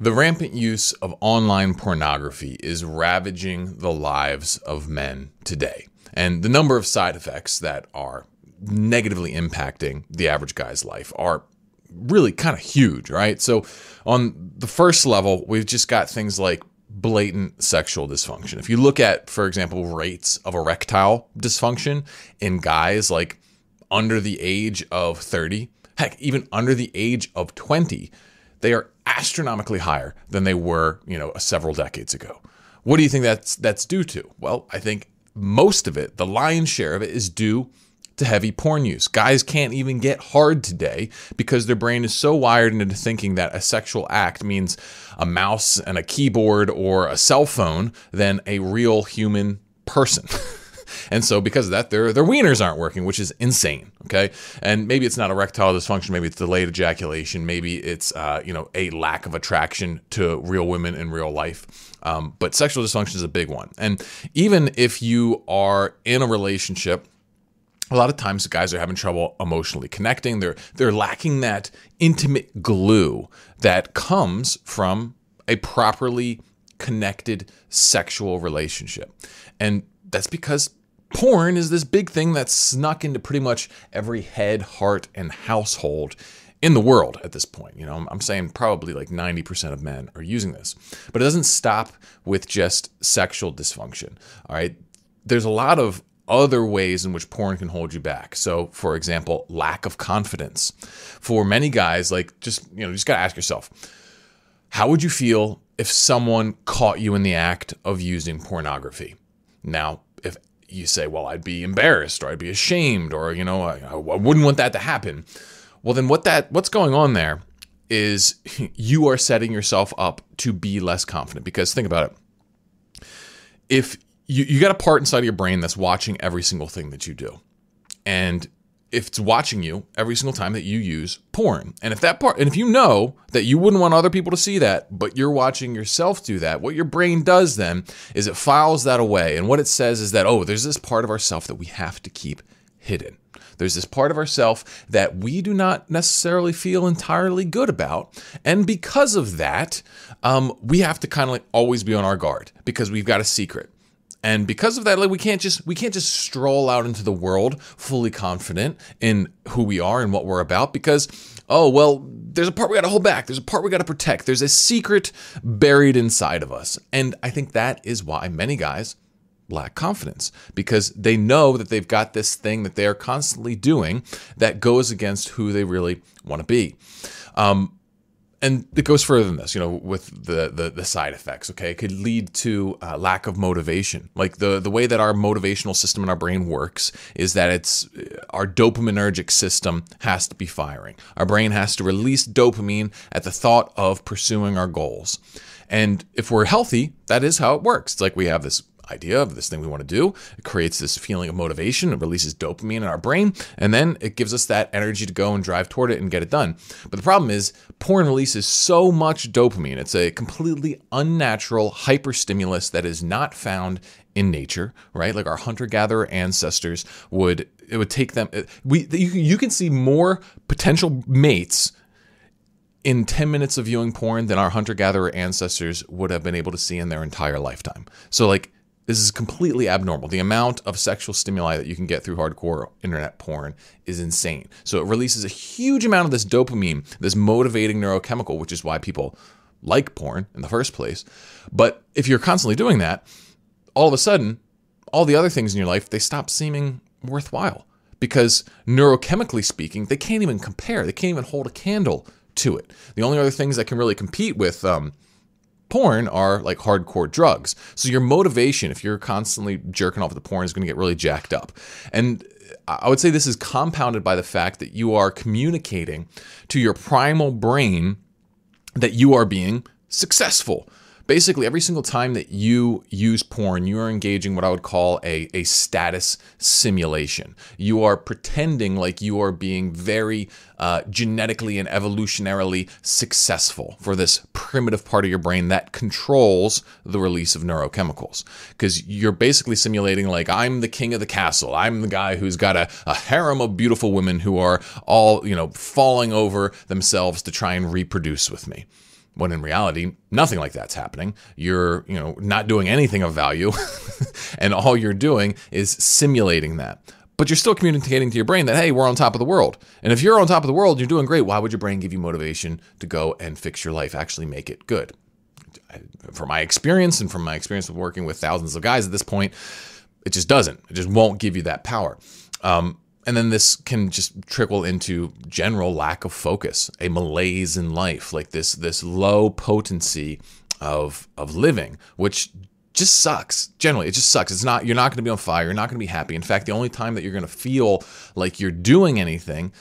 The rampant use of online pornography is ravaging the lives of men today. And the number of side effects that are negatively impacting the average guy's life are really kind of huge, right? So, on the first level, we've just got things like blatant sexual dysfunction. If you look at, for example, rates of erectile dysfunction in guys like under the age of 30, heck, even under the age of 20, they are astronomically higher than they were, you know, several decades ago. What do you think that's that's due to? Well, I think most of it, the lion's share of it is due to heavy porn use. Guys can't even get hard today because their brain is so wired into thinking that a sexual act means a mouse and a keyboard or a cell phone than a real human person. And so because of that, their their wieners aren't working, which is insane. Okay, and maybe it's not erectile dysfunction, maybe it's delayed ejaculation, maybe it's uh, you know a lack of attraction to real women in real life. Um, but sexual dysfunction is a big one, and even if you are in a relationship a lot of times guys are having trouble emotionally connecting they're they're lacking that intimate glue that comes from a properly connected sexual relationship and that's because porn is this big thing that's snuck into pretty much every head, heart, and household in the world at this point. You know, I'm saying probably like 90% of men are using this. But it doesn't stop with just sexual dysfunction. All right. There's a lot of other ways in which porn can hold you back. So, for example, lack of confidence. For many guys, like just, you know, just got to ask yourself, how would you feel if someone caught you in the act of using pornography? Now, you say, well, I'd be embarrassed or I'd be ashamed or, you know, I, I wouldn't want that to happen. Well, then what that what's going on there is you are setting yourself up to be less confident because think about it. If you, you got a part inside of your brain that's watching every single thing that you do. And if it's watching you every single time that you use porn. And if that part, and if you know that you wouldn't want other people to see that, but you're watching yourself do that, what your brain does then is it files that away. And what it says is that, oh, there's this part of ourself that we have to keep hidden. There's this part of ourself that we do not necessarily feel entirely good about. And because of that, um, we have to kind of like always be on our guard because we've got a secret and because of that like we can't just we can't just stroll out into the world fully confident in who we are and what we're about because oh well there's a part we got to hold back. There's a part we got to protect. There's a secret buried inside of us. And i think that is why many guys lack confidence because they know that they've got this thing that they are constantly doing that goes against who they really want to be. Um, and it goes further than this, you know, with the the, the side effects. Okay, it could lead to uh, lack of motivation. Like the the way that our motivational system in our brain works is that it's uh, our dopaminergic system has to be firing. Our brain has to release dopamine at the thought of pursuing our goals. And if we're healthy, that is how it works. It's like we have this idea of this thing we want to do. It creates this feeling of motivation. It releases dopamine in our brain, and then it gives us that energy to go and drive toward it and get it done. But the problem is, porn releases so much dopamine. It's a completely unnatural hyperstimulus that is not found in nature, right? Like our hunter-gatherer ancestors would. It would take them. We you, you can see more potential mates in 10 minutes of viewing porn than our hunter gatherer ancestors would have been able to see in their entire lifetime. So, like, this is completely abnormal. The amount of sexual stimuli that you can get through hardcore internet porn is insane. So it releases a huge amount of this dopamine, this motivating neurochemical, which is why people like porn in the first place. But if you're constantly doing that, all of a sudden, all the other things in your life, they stop seeming worthwhile because neurochemically speaking, they can't even compare. They can't even hold a candle to it. The only other things that can really compete with um, porn are like hardcore drugs. So your motivation, if you're constantly jerking off the porn, is going to get really jacked up. And I would say this is compounded by the fact that you are communicating to your primal brain that you are being successful basically every single time that you use porn, you are engaging what I would call a, a status simulation. You are pretending like you are being very uh, genetically and evolutionarily successful for this primitive part of your brain that controls the release of neurochemicals. Because you're basically simulating, like, I'm the king of the castle. I'm the guy who's got a, a harem of beautiful women who are all, you know, falling over themselves to try and reproduce with me. When in reality nothing like that's happening. You're you know not doing anything of value and all you're doing is simulating that. But you're still communicating to your brain that hey we're on top of the world. And if you're on top of the world you're doing great. Why would your brain give you motivation to go and fix your life actually make it good? From my experience and from my experience of working with thousands of guys at this point it just doesn't. It just won't give you that power. Um, and then this can just trickle into general lack of focus, a malaise in life, like this this low potency of of living, which just sucks. Generally, it just sucks. It's not you're not going to be on fire, you're not going to be happy. In fact, the only time that you're going to feel like you're doing anything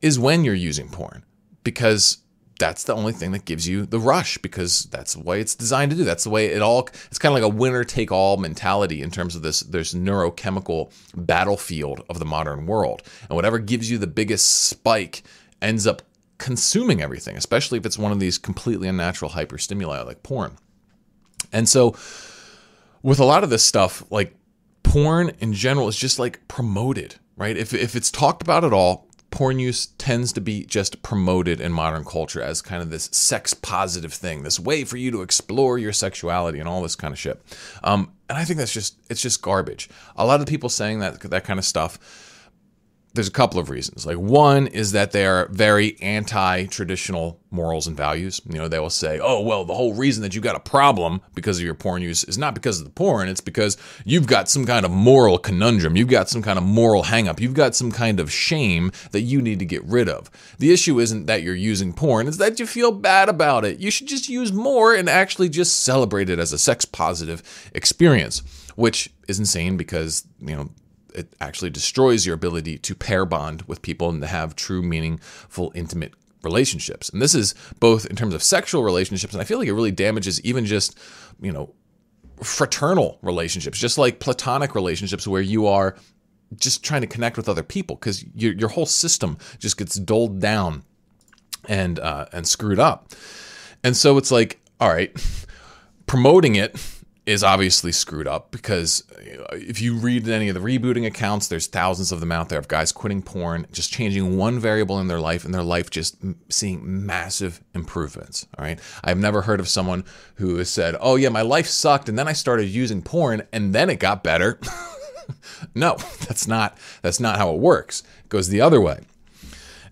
is when you're using porn. Because that's the only thing that gives you the rush because that's the way it's designed to do. That's the way it all it's kind of like a winner take all mentality in terms of this there's neurochemical battlefield of the modern world. And whatever gives you the biggest spike ends up consuming everything, especially if it's one of these completely unnatural hyperstimuli like porn. And so with a lot of this stuff like porn in general is just like promoted, right? If if it's talked about at all, porn use tends to be just promoted in modern culture as kind of this sex positive thing, this way for you to explore your sexuality and all this kind of shit. Um, and I think that's just it's just garbage. A lot of people saying that that kind of stuff there's a couple of reasons. Like one is that they are very anti-traditional morals and values. You know, they will say, "Oh, well, the whole reason that you got a problem because of your porn use is not because of the porn, it's because you've got some kind of moral conundrum. You've got some kind of moral hangup. You've got some kind of shame that you need to get rid of. The issue isn't that you're using porn, it's that you feel bad about it. You should just use more and actually just celebrate it as a sex positive experience." Which is insane because, you know, it actually destroys your ability to pair bond with people and to have true, meaningful, intimate relationships. And this is both in terms of sexual relationships, and I feel like it really damages even just, you know, fraternal relationships, just like platonic relationships where you are just trying to connect with other people because your, your whole system just gets dulled down and uh, and screwed up. And so it's like, all right, promoting it is obviously screwed up because if you read any of the rebooting accounts, there's thousands of them out there of guys quitting porn, just changing one variable in their life, and their life just seeing massive improvements. All right. I've never heard of someone who has said, Oh, yeah, my life sucked, and then I started using porn, and then it got better. no, that's not that's not how it works. It goes the other way.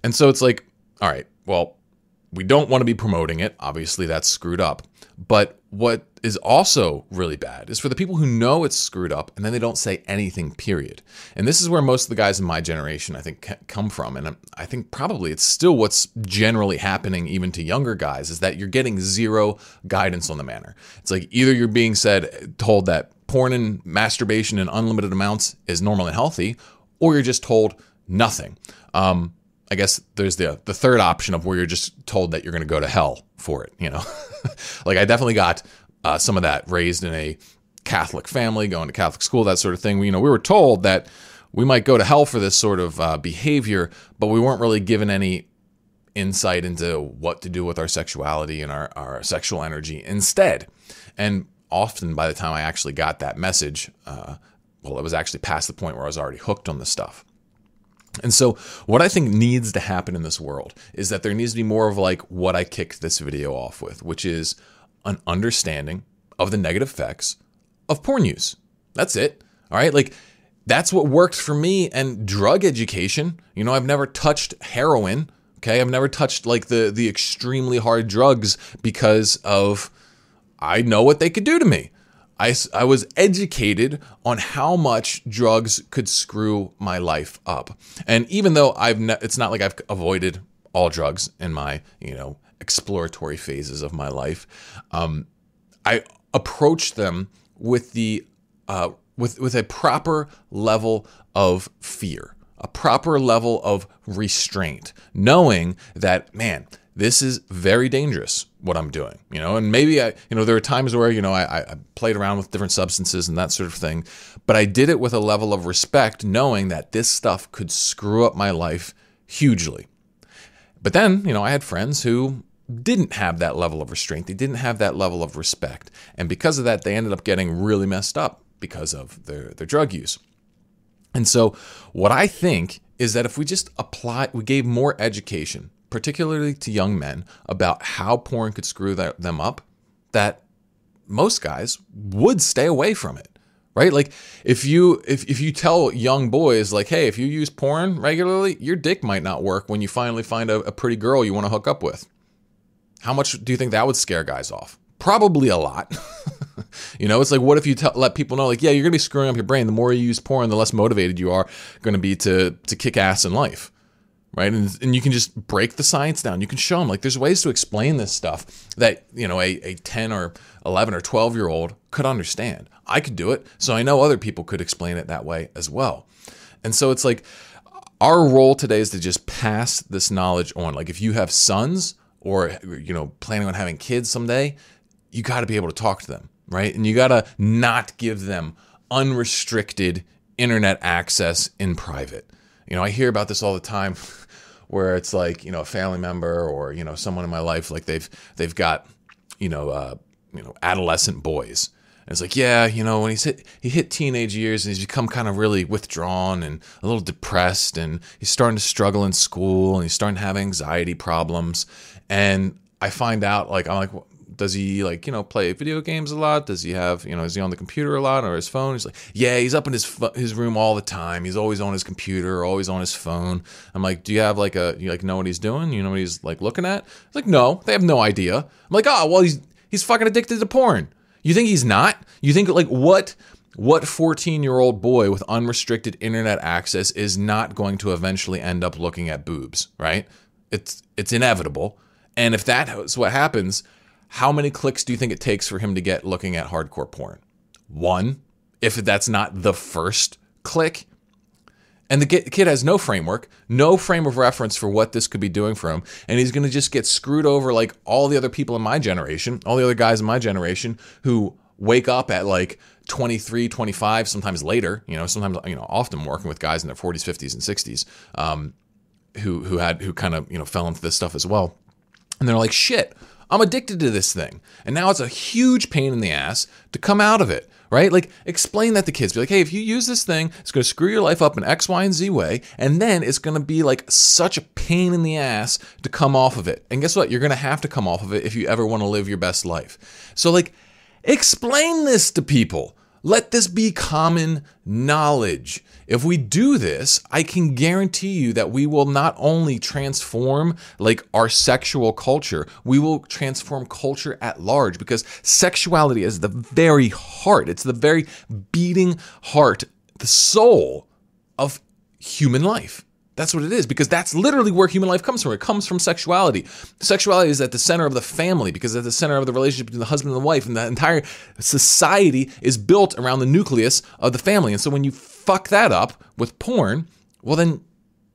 And so it's like, all right, well, we don't want to be promoting it. Obviously, that's screwed up. But what is also really bad is for the people who know it's screwed up and then they don't say anything, period. And this is where most of the guys in my generation, I think, come from. And I think probably it's still what's generally happening even to younger guys is that you're getting zero guidance on the matter. It's like either you're being said, told that porn and masturbation in unlimited amounts is normal and healthy, or you're just told nothing. Um, I guess there's the the third option of where you're just told that you're going to go to hell for it. You know, like I definitely got uh, some of that raised in a Catholic family, going to Catholic school, that sort of thing. You know, we were told that we might go to hell for this sort of uh, behavior, but we weren't really given any insight into what to do with our sexuality and our, our sexual energy instead. And often by the time I actually got that message, uh, well, it was actually past the point where I was already hooked on the stuff. And so, what I think needs to happen in this world is that there needs to be more of like what I kicked this video off with, which is an understanding of the negative effects of porn use. That's it. All right. Like, that's what worked for me and drug education. You know, I've never touched heroin. Okay. I've never touched like the, the extremely hard drugs because of I know what they could do to me. I, I was educated on how much drugs could screw my life up. And even though I've, ne- it's not like I've avoided all drugs in my, you know, exploratory phases of my life, um, I approached them with the uh, with with a proper level of fear, a proper level of restraint, knowing that man, this is very dangerous what I'm doing, you know, and maybe I, you know, there are times where, you know, I, I played around with different substances and that sort of thing, but I did it with a level of respect, knowing that this stuff could screw up my life hugely. But then, you know, I had friends who didn't have that level of restraint. They didn't have that level of respect. And because of that, they ended up getting really messed up because of their, their drug use. And so, what I think is that if we just apply, we gave more education particularly to young men, about how porn could screw that, them up, that most guys would stay away from it. Right? Like if you if, if you tell young boys like, hey, if you use porn regularly, your dick might not work when you finally find a, a pretty girl you want to hook up with. How much do you think that would scare guys off? Probably a lot. you know, it's like what if you tell, let people know like, yeah, you're gonna be screwing up your brain. The more you use porn, the less motivated you are going to be to to kick ass in life right? And, and you can just break the science down. You can show them like there's ways to explain this stuff that you know a, a 10 or 11 or 12 year old could understand. I could do it, so I know other people could explain it that way as well. And so it's like our role today is to just pass this knowledge on. Like if you have sons or you know planning on having kids someday, you got to be able to talk to them, right? And you got to not give them unrestricted internet access in private. You know, I hear about this all the time where it's like, you know, a family member or, you know, someone in my life like they've they've got, you know, uh, you know, adolescent boys. And it's like, yeah, you know, when he's hit he hit teenage years and he's become kind of really withdrawn and a little depressed and he's starting to struggle in school and he's starting to have anxiety problems. And I find out like I'm like, does he like you know play video games a lot? Does he have you know is he on the computer a lot or his phone? He's like, yeah, he's up in his his room all the time. He's always on his computer, always on his phone. I'm like, do you have like a you like know what he's doing? You know what he's like looking at? He's like, no, they have no idea. I'm like, oh well, he's he's fucking addicted to porn. You think he's not? You think like what? What 14 year old boy with unrestricted internet access is not going to eventually end up looking at boobs, right? It's it's inevitable. And if that's what happens, how many clicks do you think it takes for him to get looking at hardcore porn? One, if that's not the first click. And the kid has no framework, no frame of reference for what this could be doing for him. And he's going to just get screwed over like all the other people in my generation, all the other guys in my generation who wake up at like 23, 25, sometimes later, you know, sometimes, you know, often working with guys in their 40s, 50s, and 60s um, who, who had, who kind of, you know, fell into this stuff as well. And they're like, shit, I'm addicted to this thing. And now it's a huge pain in the ass to come out of it, right? Like, explain that to kids. Be like, hey, if you use this thing, it's going to screw your life up in X, Y, and Z way. And then it's going to be like such a pain in the ass to come off of it. And guess what? You're going to have to come off of it if you ever want to live your best life. So, like, explain this to people. Let this be common knowledge. If we do this, I can guarantee you that we will not only transform like our sexual culture, we will transform culture at large because sexuality is the very heart, it's the very beating heart, the soul of human life. That's what it is because that's literally where human life comes from. It comes from sexuality. Sexuality is at the center of the family because at the center of the relationship between the husband and the wife, and the entire society is built around the nucleus of the family. And so when you fuck that up with porn, well, then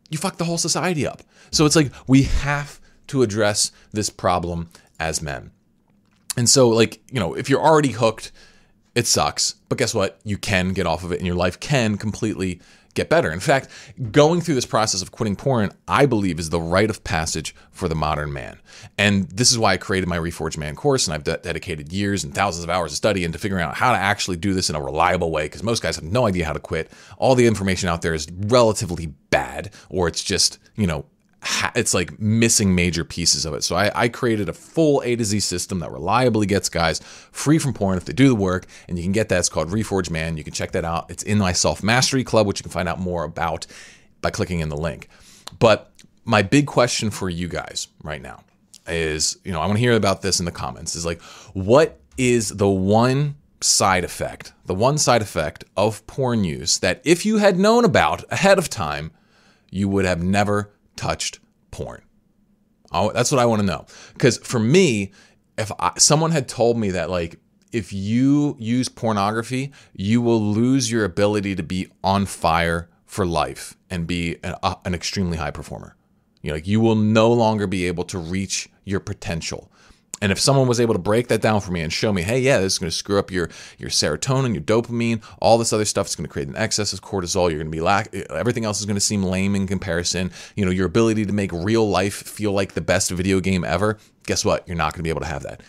you fuck the whole society up. So it's like we have to address this problem as men. And so, like, you know, if you're already hooked, it sucks. But guess what? You can get off of it and your life can completely get better. In fact, going through this process of quitting porn, I believe, is the rite of passage for the modern man. And this is why I created my Reforged Man course, and I've de- dedicated years and thousands of hours of study into figuring out how to actually do this in a reliable way, because most guys have no idea how to quit. All the information out there is relatively bad, or it's just, you know, it's like missing major pieces of it. So I, I, created a full A to Z system that reliably gets guys free from porn if they do the work, and you can get that. It's called Reforge Man. You can check that out. It's in my Self Mastery Club, which you can find out more about by clicking in the link. But my big question for you guys right now is, you know, I want to hear about this in the comments. Is like, what is the one side effect, the one side effect of porn use that if you had known about ahead of time, you would have never touched porn? Oh, that's what I want to know. Because for me, if I, someone had told me that, like, if you use pornography, you will lose your ability to be on fire for life and be an, uh, an extremely high performer. You know, like you will no longer be able to reach your potential. And if someone was able to break that down for me and show me, hey, yeah, this is going to screw up your your serotonin, your dopamine, all this other stuff, it's going to create an excess of cortisol. You're going to be lack. Everything else is going to seem lame in comparison. You know, your ability to make real life feel like the best video game ever. Guess what? You're not going to be able to have that.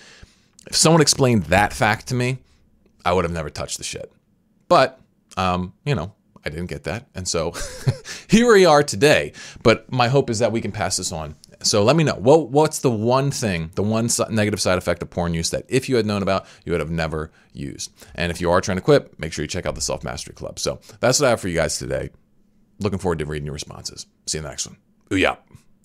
If someone explained that fact to me, I would have never touched the shit. But, um, you know, I didn't get that, and so here we are today. But my hope is that we can pass this on So let me know what what's the one thing, the one negative side effect of porn use that if you had known about, you would have never used. And if you are trying to quit, make sure you check out the Self Mastery Club. So that's what I have for you guys today. Looking forward to reading your responses. See you in the next one. Ooh, yeah.